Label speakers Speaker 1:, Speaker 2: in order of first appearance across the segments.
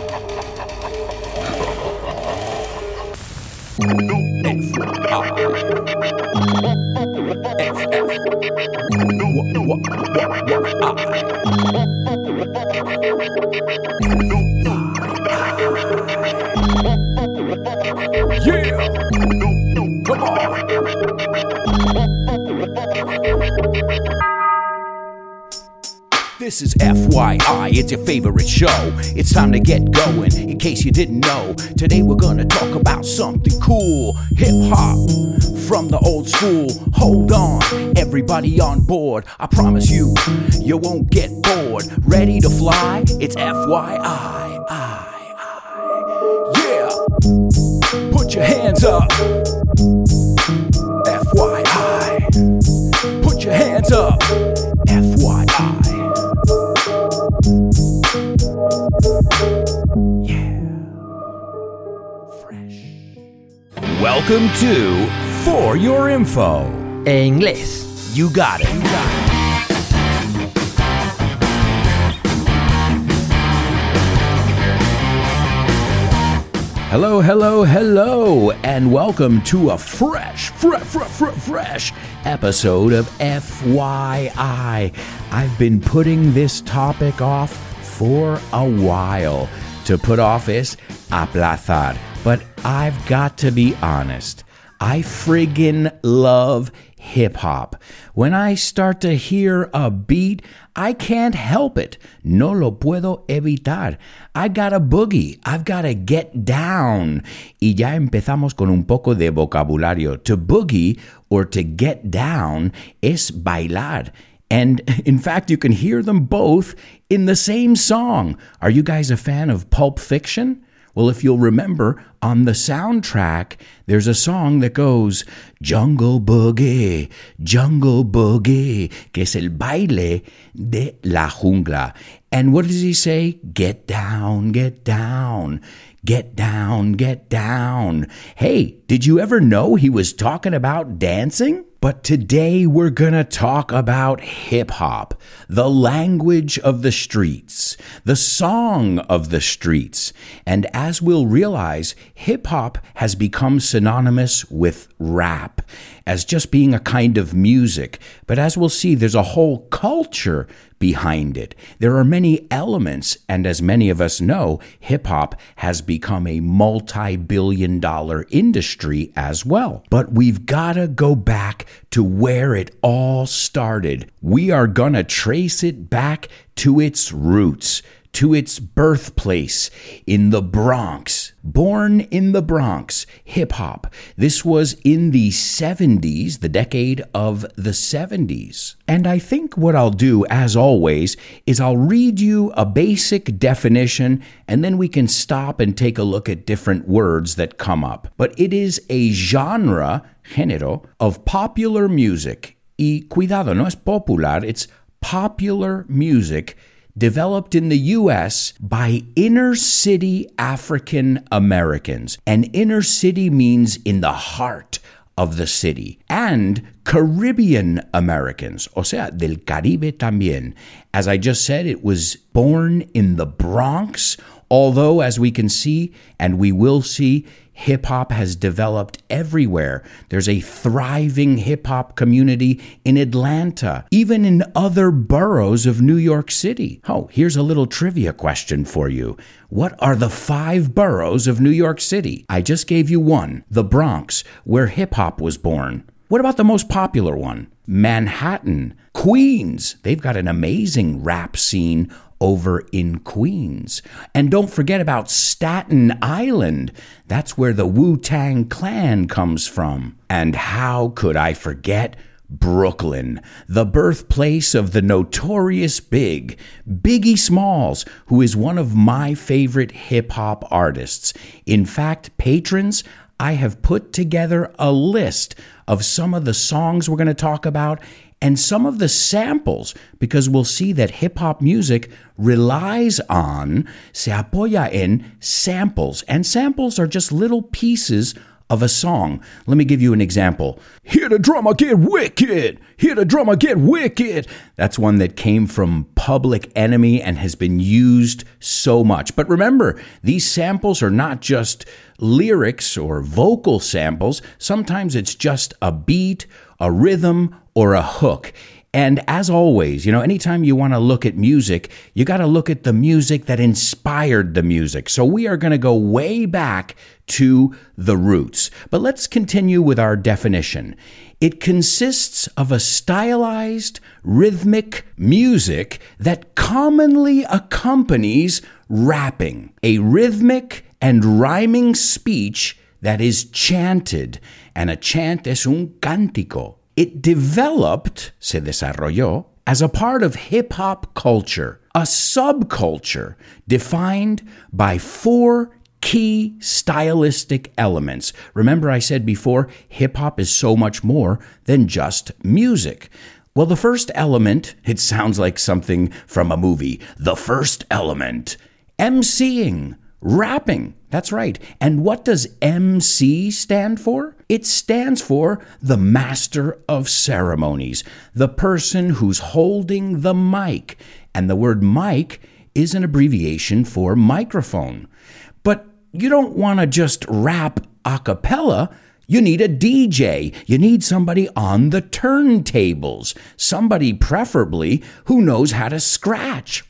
Speaker 1: Yeah! Come on! This is FYI, it's your favorite show. It's time to get going, in case you didn't know. Today we're gonna talk about something cool hip hop from the old school. Hold on, everybody on board. I promise you, you won't get bored. Ready to fly? It's FYI. I, I. Yeah! Put your hands up. Welcome to For Your Info.
Speaker 2: En inglés.
Speaker 1: You got it. Hello, hello, hello, and welcome to a fresh, fresh, fresh, fresh episode of FYI. I've been putting this topic off for a while. To put off is aplazar, but I've got to be honest. I friggin' love hip hop. When I start to hear a beat, I can't help it. No lo puedo evitar. I got a boogie. I've got to get down. Y ya empezamos con un poco de vocabulario. To boogie or to get down es bailar. And in fact, you can hear them both in the same song. Are you guys a fan of Pulp Fiction? Well, if you'll remember, on the soundtrack, there's a song that goes, Jungle Boogie, Jungle Boogie, que es el baile de la jungla. And what does he say? Get down, get down, get down, get down. Hey, did you ever know he was talking about dancing? But today we're going to talk about hip hop, the language of the streets, the song of the streets. And as we'll realize, hip hop has become synonymous with rap as just being a kind of music. But as we'll see, there's a whole culture behind it. There are many elements, and as many of us know, hip hop has become a multi billion dollar industry as well. But we've got to go back to where it all started. We are going to trace it back to its roots to its birthplace in the Bronx. Born in the Bronx, hip hop. This was in the 70s, the decade of the 70s. And I think what I'll do, as always, is I'll read you a basic definition and then we can stop and take a look at different words that come up. But it is a genre, género, of popular music. Y cuidado, no es popular, it's popular music developed in the US by inner city African Americans. And inner city means in the heart of the city. And Caribbean Americans, o sea, del Caribe también. As I just said, it was born in the Bronx, although, as we can see, and we will see, hip hop has developed everywhere. There's a thriving hip hop community in Atlanta, even in other boroughs of New York City. Oh, here's a little trivia question for you. What are the five boroughs of New York City? I just gave you one, the Bronx, where hip hop was born. What about the most popular one? Manhattan, Queens. They've got an amazing rap scene over in Queens. And don't forget about Staten Island. That's where the Wu Tang Clan comes from. And how could I forget? Brooklyn, the birthplace of the notorious Big, Biggie Smalls, who is one of my favorite hip hop artists. In fact, patrons, I have put together a list of some of the songs we're going to talk about and some of the samples, because we'll see that hip hop music relies on, se apoya samples. And samples are just little pieces of a song. Let me give you an example. Hear the drummer get wicked. Hear the drummer get wicked. That's one that came from Public Enemy and has been used so much. But remember, these samples are not just lyrics or vocal samples. Sometimes it's just a beat, a rhythm, or a hook. And as always, you know, anytime you want to look at music, you got to look at the music that inspired the music. So we are going to go way back to the roots. But let's continue with our definition. It consists of a stylized, rhythmic music that commonly accompanies rapping, a rhythmic and rhyming speech that is chanted, and a chant es un cántico. It developed, se desarrolló, as a part of hip hop culture, a subculture defined by four key stylistic elements. Remember, I said before, hip hop is so much more than just music. Well, the first element, it sounds like something from a movie. The first element, MCing, rapping. That's right. And what does MC stand for? It stands for the Master of Ceremonies, the person who's holding the mic. And the word mic is an abbreviation for microphone. But you don't want to just rap a cappella. You need a DJ. You need somebody on the turntables. Somebody, preferably, who knows how to scratch.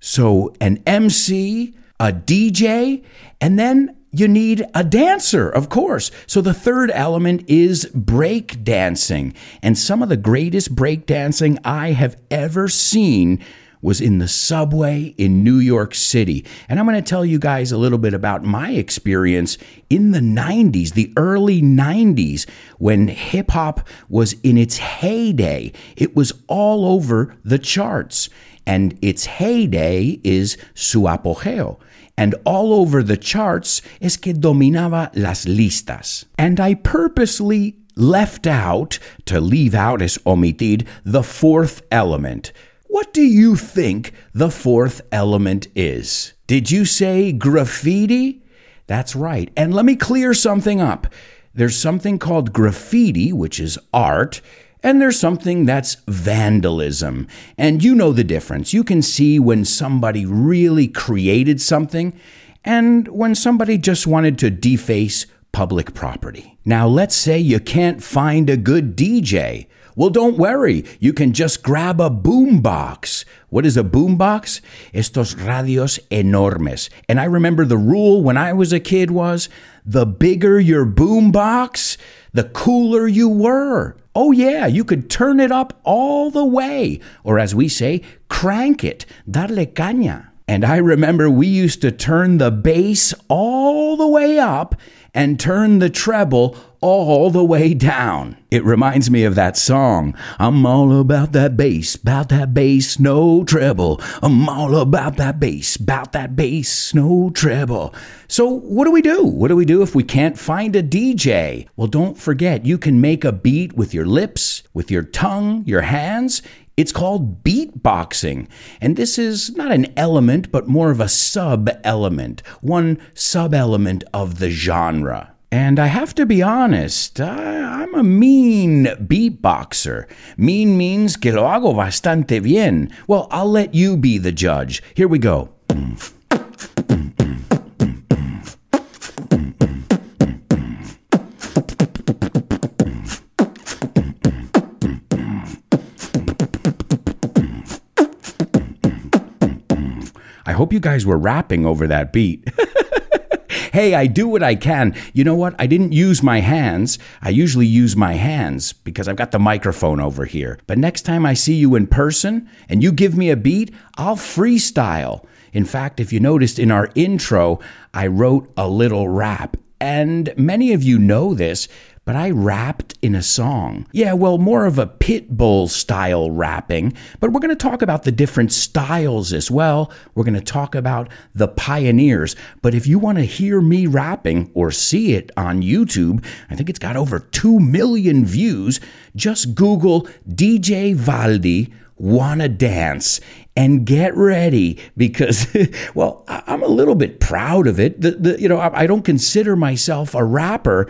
Speaker 1: So, an MC, a DJ, and then you need a dancer, of course. So the third element is break dancing. And some of the greatest break dancing I have ever seen was in the subway in New York City. And I'm going to tell you guys a little bit about my experience in the 90s, the early 90s, when hip hop was in its heyday. It was all over the charts and its heyday is su apogeo. And all over the charts es que dominaba las listas. And I purposely left out, to leave out es omitir, the fourth element. What do you think the fourth element is? Did you say graffiti? That's right. And let me clear something up. There's something called graffiti, which is art, and there's something that's vandalism. And you know the difference. You can see when somebody really created something and when somebody just wanted to deface public property. Now, let's say you can't find a good DJ. Well, don't worry. You can just grab a boombox. What is a boombox? Estos radios enormes. And I remember the rule when I was a kid was the bigger your boombox, the cooler you were. Oh, yeah, you could turn it up all the way, or as we say, crank it, darle caña. And I remember we used to turn the bass all the way up and turn the treble all the way down. It reminds me of that song. I'm all about that bass, about that bass, no treble. I'm all about that bass, about that bass, no treble. So, what do we do? What do we do if we can't find a DJ? Well, don't forget, you can make a beat with your lips, with your tongue, your hands. It's called beatboxing. And this is not an element, but more of a sub element, one sub element of the genre. And I have to be honest, I, am a mean beatboxer. Mean means que lo hago bastante bien. Well, I'll let you be the judge. Here we go. I hope you guys were rapping over that beat. hey, I do what I can. You know what? I didn't use my hands. I usually use my hands because I've got the microphone over here. But next time I see you in person and you give me a beat, I'll freestyle. In fact, if you noticed in our intro, I wrote a little rap. And many of you know this, but I rapped in a song. Yeah, well, more of a Pitbull style rapping, but we're going to talk about the different styles as well. We're going to talk about the pioneers. But if you want to hear me rapping or see it on YouTube, I think it's got over 2 million views. Just Google DJ Valdi wanna dance and get ready because well i'm a little bit proud of it the, the, you know I, I don't consider myself a rapper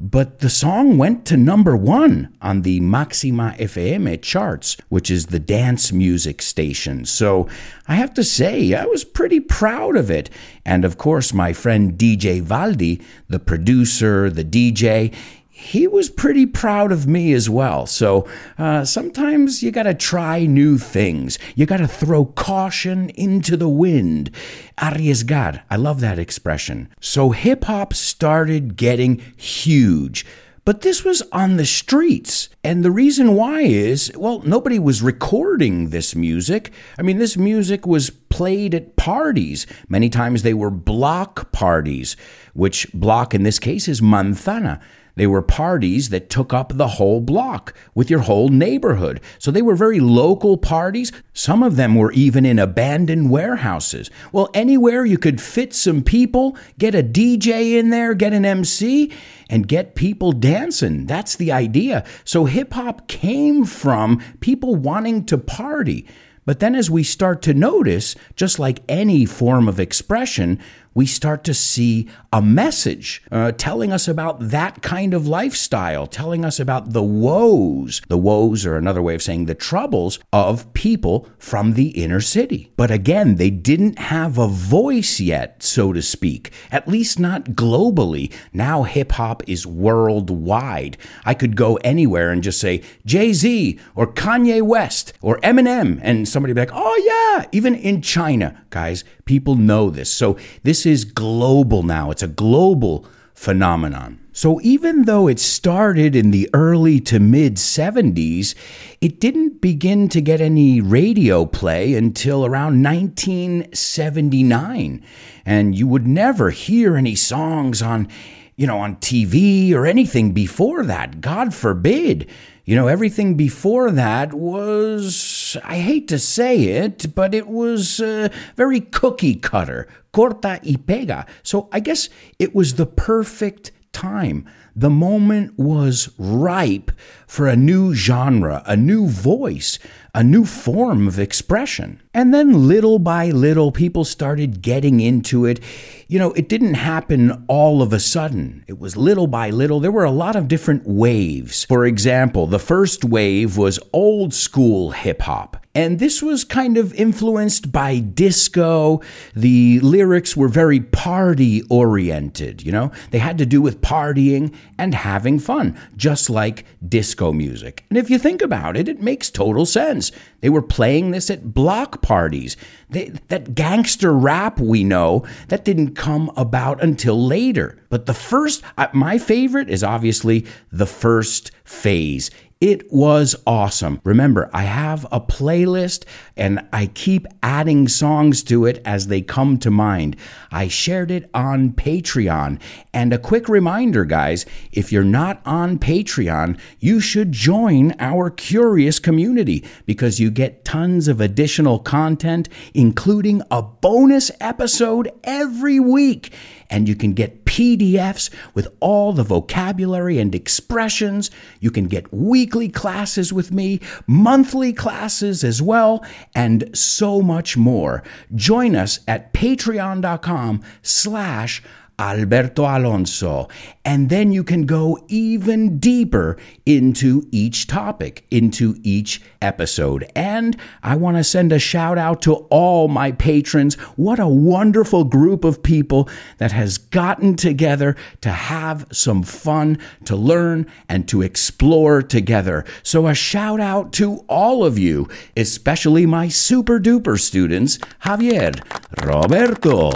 Speaker 1: but the song went to number one on the Maxima FM charts, which is the dance music station. So I have to say, I was pretty proud of it. And of course, my friend DJ Valdi, the producer, the DJ, he was pretty proud of me as well. So uh, sometimes you got to try new things. You got to throw caution into the wind. Arriesgar. I love that expression. So hip hop started getting huge. But this was on the streets. And the reason why is, well, nobody was recording this music. I mean, this music was played at parties. Many times they were block parties, which block in this case is manzana. They were parties that took up the whole block with your whole neighborhood. So they were very local parties. Some of them were even in abandoned warehouses. Well, anywhere you could fit some people, get a DJ in there, get an MC, and get people dancing. That's the idea. So hip hop came from people wanting to party. But then, as we start to notice, just like any form of expression, we start to see a message uh, telling us about that kind of lifestyle, telling us about the woes. The woes are another way of saying the troubles of people from the inner city. But again, they didn't have a voice yet, so to speak, at least not globally. Now hip hop is worldwide. I could go anywhere and just say Jay Z or Kanye West or Eminem, and somebody be like, oh yeah, even in China, guys, people know this. So this this is global now, it's a global phenomenon. So even though it started in the early to mid 70s, it didn't begin to get any radio play until around 1979. And you would never hear any songs on, you know, on TV or anything before that. God forbid. You know, everything before that was, I hate to say it, but it was uh, very cookie cutter, corta y pega. So I guess it was the perfect time. The moment was ripe for a new genre, a new voice, a new form of expression. And then little by little, people started getting into it. You know, it didn't happen all of a sudden. It was little by little. There were a lot of different waves. For example, the first wave was old school hip hop. And this was kind of influenced by disco. The lyrics were very party oriented, you know? They had to do with partying and having fun, just like disco music. And if you think about it, it makes total sense. They were playing this at block parties. They, that gangster rap we know, that didn't come about until later. But the first, uh, my favorite is obviously the first phase. It was awesome. Remember, I have a playlist and I keep adding songs to it as they come to mind. I shared it on Patreon. And a quick reminder, guys if you're not on Patreon, you should join our curious community because you get tons of additional content, including a bonus episode every week and you can get PDFs with all the vocabulary and expressions. You can get weekly classes with me, monthly classes as well, and so much more. Join us at patreon.com slash Alberto Alonso. And then you can go even deeper into each topic, into each episode. And I want to send a shout out to all my patrons. What a wonderful group of people that has gotten together to have some fun, to learn, and to explore together. So a shout out to all of you, especially my super duper students Javier, Roberto,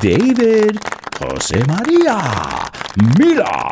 Speaker 1: David, Jose Maria, Mila,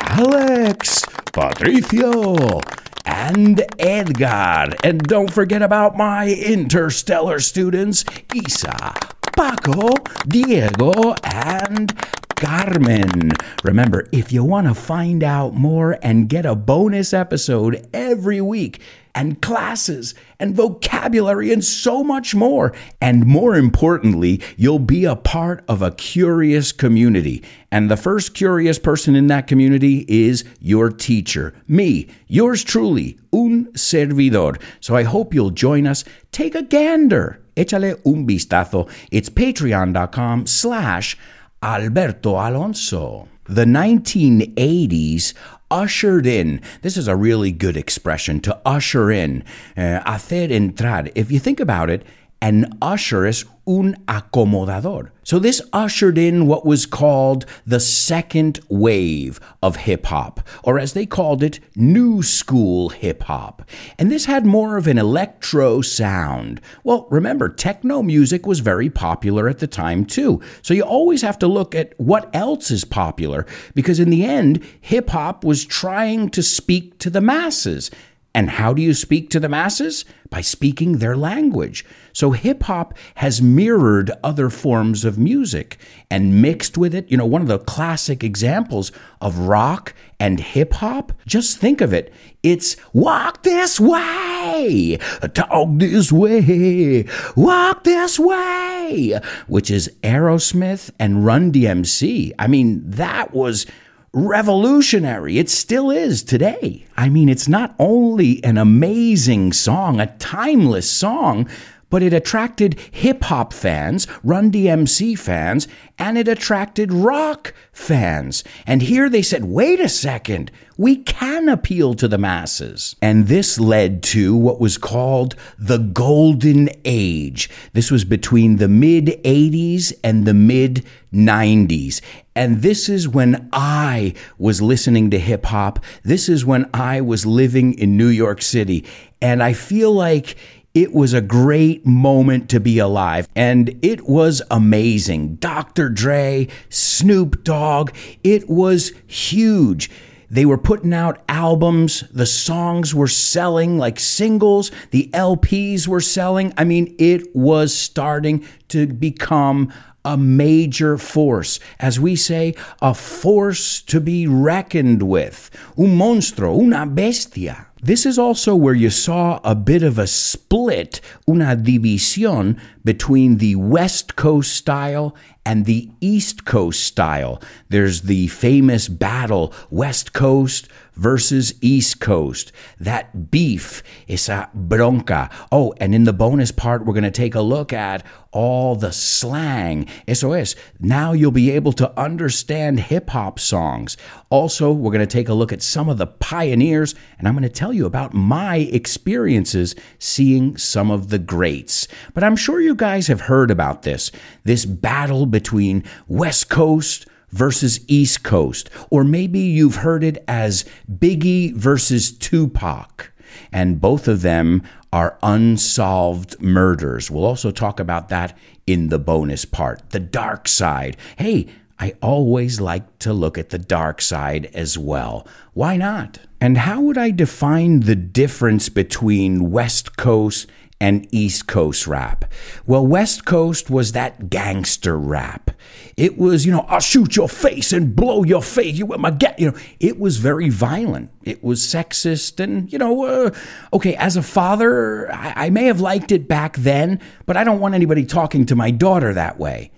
Speaker 1: Alex, Patricio, and Edgar. And don't forget about my interstellar students, Isa, Paco, Diego, and Carmen. Remember, if you want to find out more and get a bonus episode every week, and classes and vocabulary and so much more. And more importantly, you'll be a part of a curious community. And the first curious person in that community is your teacher, me, yours truly, un servidor. So I hope you'll join us. Take a gander. Échale un vistazo. It's patreon.com slash Alberto Alonso. The 1980s ushered in, this is a really good expression, to usher in, uh, hacer entrar. If you think about it, an usher is un acomodador. So this ushered in what was called the second wave of hip hop, or as they called it, new school hip hop. And this had more of an electro sound. Well, remember, techno music was very popular at the time too. So you always have to look at what else is popular, because in the end, hip hop was trying to speak to the masses. And how do you speak to the masses? By speaking their language. So hip hop has mirrored other forms of music and mixed with it. You know, one of the classic examples of rock and hip hop, just think of it. It's walk this way, talk this way, walk this way, which is Aerosmith and Run DMC. I mean, that was revolutionary. It still is today. I mean, it's not only an amazing song, a timeless song, but it attracted hip hop fans, Run DMC fans, and it attracted rock fans. And here they said, wait a second, we can appeal to the masses. And this led to what was called the Golden Age. This was between the mid 80s and the mid 90s. And this is when I was listening to hip hop. This is when I was living in New York City. And I feel like it was a great moment to be alive, and it was amazing. Dr. Dre, Snoop Dogg, it was huge. They were putting out albums. The songs were selling like singles. The LPs were selling. I mean, it was starting to become a major force. As we say, a force to be reckoned with. Un monstruo, una bestia. This is also where you saw a bit of a split, una división, between the West Coast style and the East Coast style. There's the famous battle, West Coast versus East Coast. That beef, esa bronca. Oh, and in the bonus part, we're going to take a look at all the slang. Eso es. Now you'll be able to understand hip hop songs. Also, we're going to take a look at some of the pioneers, and I'm going to tell you about my experiences seeing some of the greats. But I'm sure you guys have heard about this this battle between West Coast versus East Coast, or maybe you've heard it as Biggie versus Tupac. And both of them are unsolved murders. We'll also talk about that in the bonus part. The dark side. Hey, I always like to look at the dark side as well. Why not? And how would I define the difference between West Coast and East Coast rap. Well, West Coast was that gangster rap. It was, you know, I'll shoot your face and blow your face. You my get, you know. It was very violent. It was sexist, and you know, uh, okay. As a father, I, I may have liked it back then, but I don't want anybody talking to my daughter that way.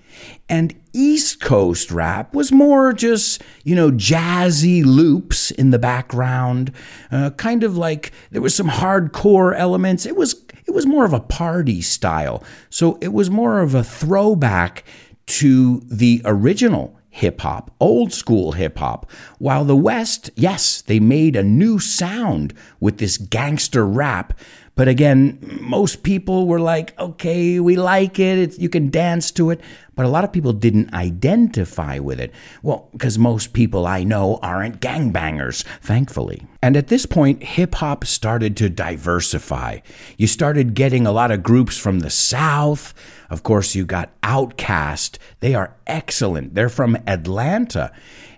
Speaker 1: And East Coast rap was more just, you know, jazzy loops in the background, uh, kind of like there was some hardcore elements. It was was more of a party style. So it was more of a throwback to the original hip hop, old school hip hop. While the West, yes, they made a new sound with this gangster rap. But again, most people were like, okay, we like it. It's, you can dance to it. But a lot of people didn't identify with it. Well, because most people I know aren't gangbangers, thankfully. And at this point, hip hop started to diversify. You started getting a lot of groups from the South. Of course, you got Outkast. They are excellent. They're from Atlanta.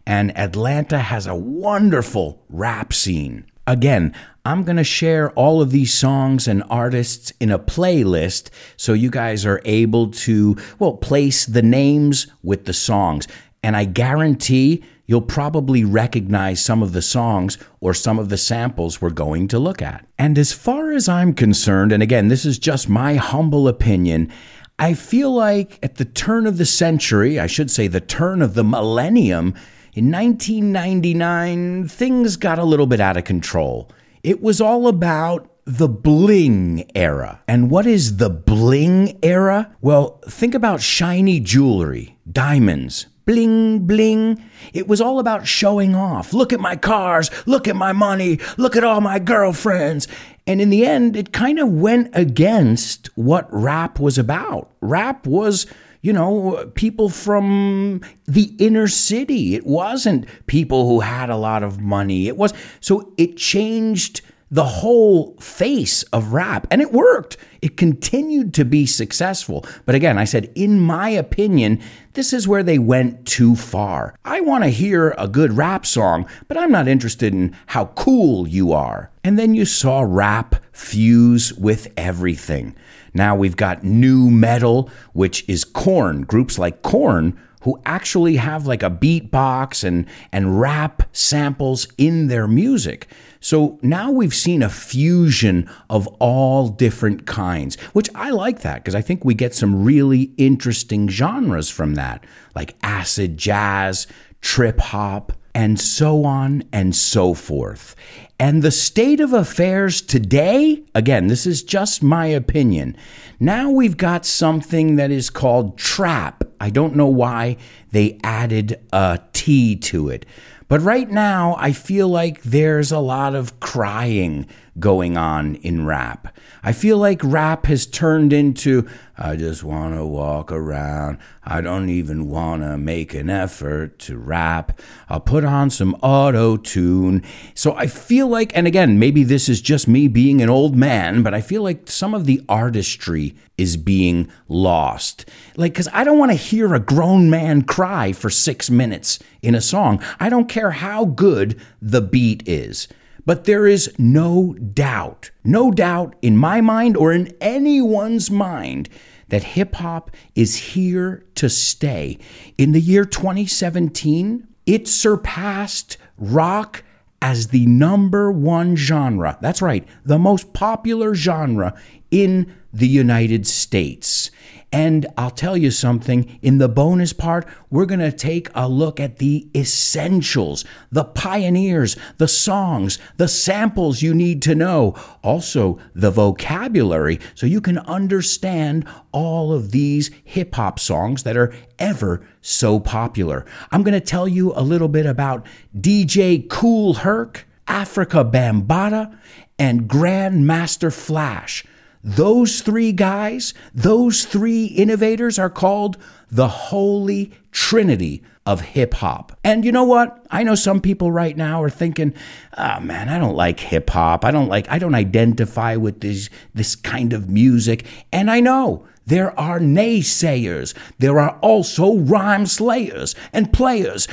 Speaker 1: And Atlanta has a wonderful rap scene. Again, I'm going to share all of these songs and artists in a playlist so you guys are able to, well, place the names with the songs. And I guarantee you'll probably recognize some of the songs or some of the samples we're going to look at. And as far as I'm concerned, and again, this is just my humble opinion, I feel like at the turn of the century, I should say the turn of the millennium, in 1999, things got a little bit out of control. It was all about the bling era. And what is the bling era? Well, think about shiny jewelry, diamonds, bling, bling. It was all about showing off. Look at my cars. Look at my money. Look at all my girlfriends. And in the end, it kind of went against what rap was about. Rap was, you know, people from the inner city. It wasn't people who had a lot of money. It was, so it changed the whole face of rap. And it worked. It continued to be successful. But again, I said, in my opinion, this is where they went too far. I want to hear a good rap song, but I'm not interested in how cool you are. And then you saw rap fuse with everything. Now we've got nu metal, which is Korn, groups like Korn who actually have like a beatbox and and rap samples in their music. So now we've seen a fusion of all different kinds, which I like that because I think we get some really interesting genres from that, like acid jazz, trip hop, and so on and so forth. And the state of affairs today, again, this is just my opinion. Now we've got something that is called trap. I don't know why they added a T to it. But right now, I feel like there's a lot of crying going on in rap. I feel like rap has turned into I just want to walk around. I don't even want to make an effort to rap. I'll put on some auto tune. So I feel like, and again, maybe this is just me being an old man, but I feel like some of the artistry is being lost. Like, because I don't want to hear a grown man cry for six minutes in a song. I don't care how good the beat is. But there is no doubt, no doubt in my mind or in anyone's mind that hip hop is here to stay. In the year 2017, it surpassed rock as the number one genre. That's right, the most popular genre in the United States. And I'll tell you something in the bonus part, we're going to take a look at the essentials, the pioneers, the songs, the samples you need to know, also the vocabulary, so you can understand all of these hip hop songs that are ever so popular. I'm going to tell you a little bit about DJ Kool Herc, Afrika Bambaataa, and Grandmaster Flash. Those three guys, those three innovators are called the Holy Trinity of hip hop. And you know what? I know some people right now are thinking, oh man, I don't like hip hop. I don't like, I don't identify with this, this kind of music. And I know there are naysayers. There are also rhyme slayers and players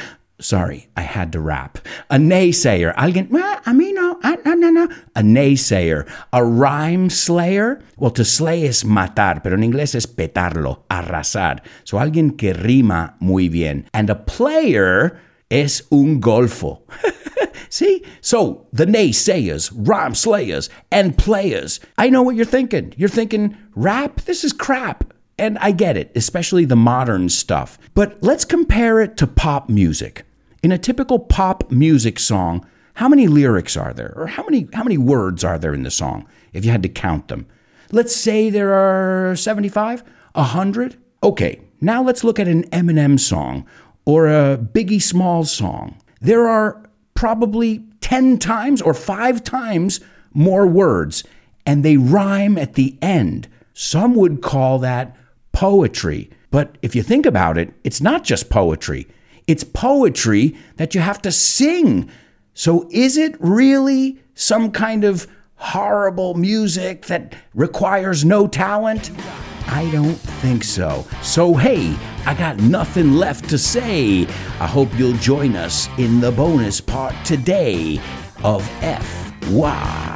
Speaker 1: Sorry, I had to rap. A naysayer. Alguien, well, no, no, no, no. A naysayer. A rhyme slayer. Well, to slay is matar, pero en inglés es petarlo, arrasar. So alguien que rima muy bien. And a player es un golfo. See? So the naysayers, rhyme slayers, and players. I know what you're thinking. You're thinking, rap? This is crap. And I get it, especially the modern stuff. But let's compare it to pop music. In a typical pop music song, how many lyrics are there? Or how many, how many words are there in the song, if you had to count them? Let's say there are 75, 100. Okay, now let's look at an Eminem song or a Biggie Smalls song. There are probably 10 times or five times more words, and they rhyme at the end. Some would call that poetry. But if you think about it, it's not just poetry. It's poetry that you have to sing. So is it really some kind of horrible music that requires no talent? I don't think so. So, hey, I got nothing left to say. I hope you'll join us in the bonus part today of FYI.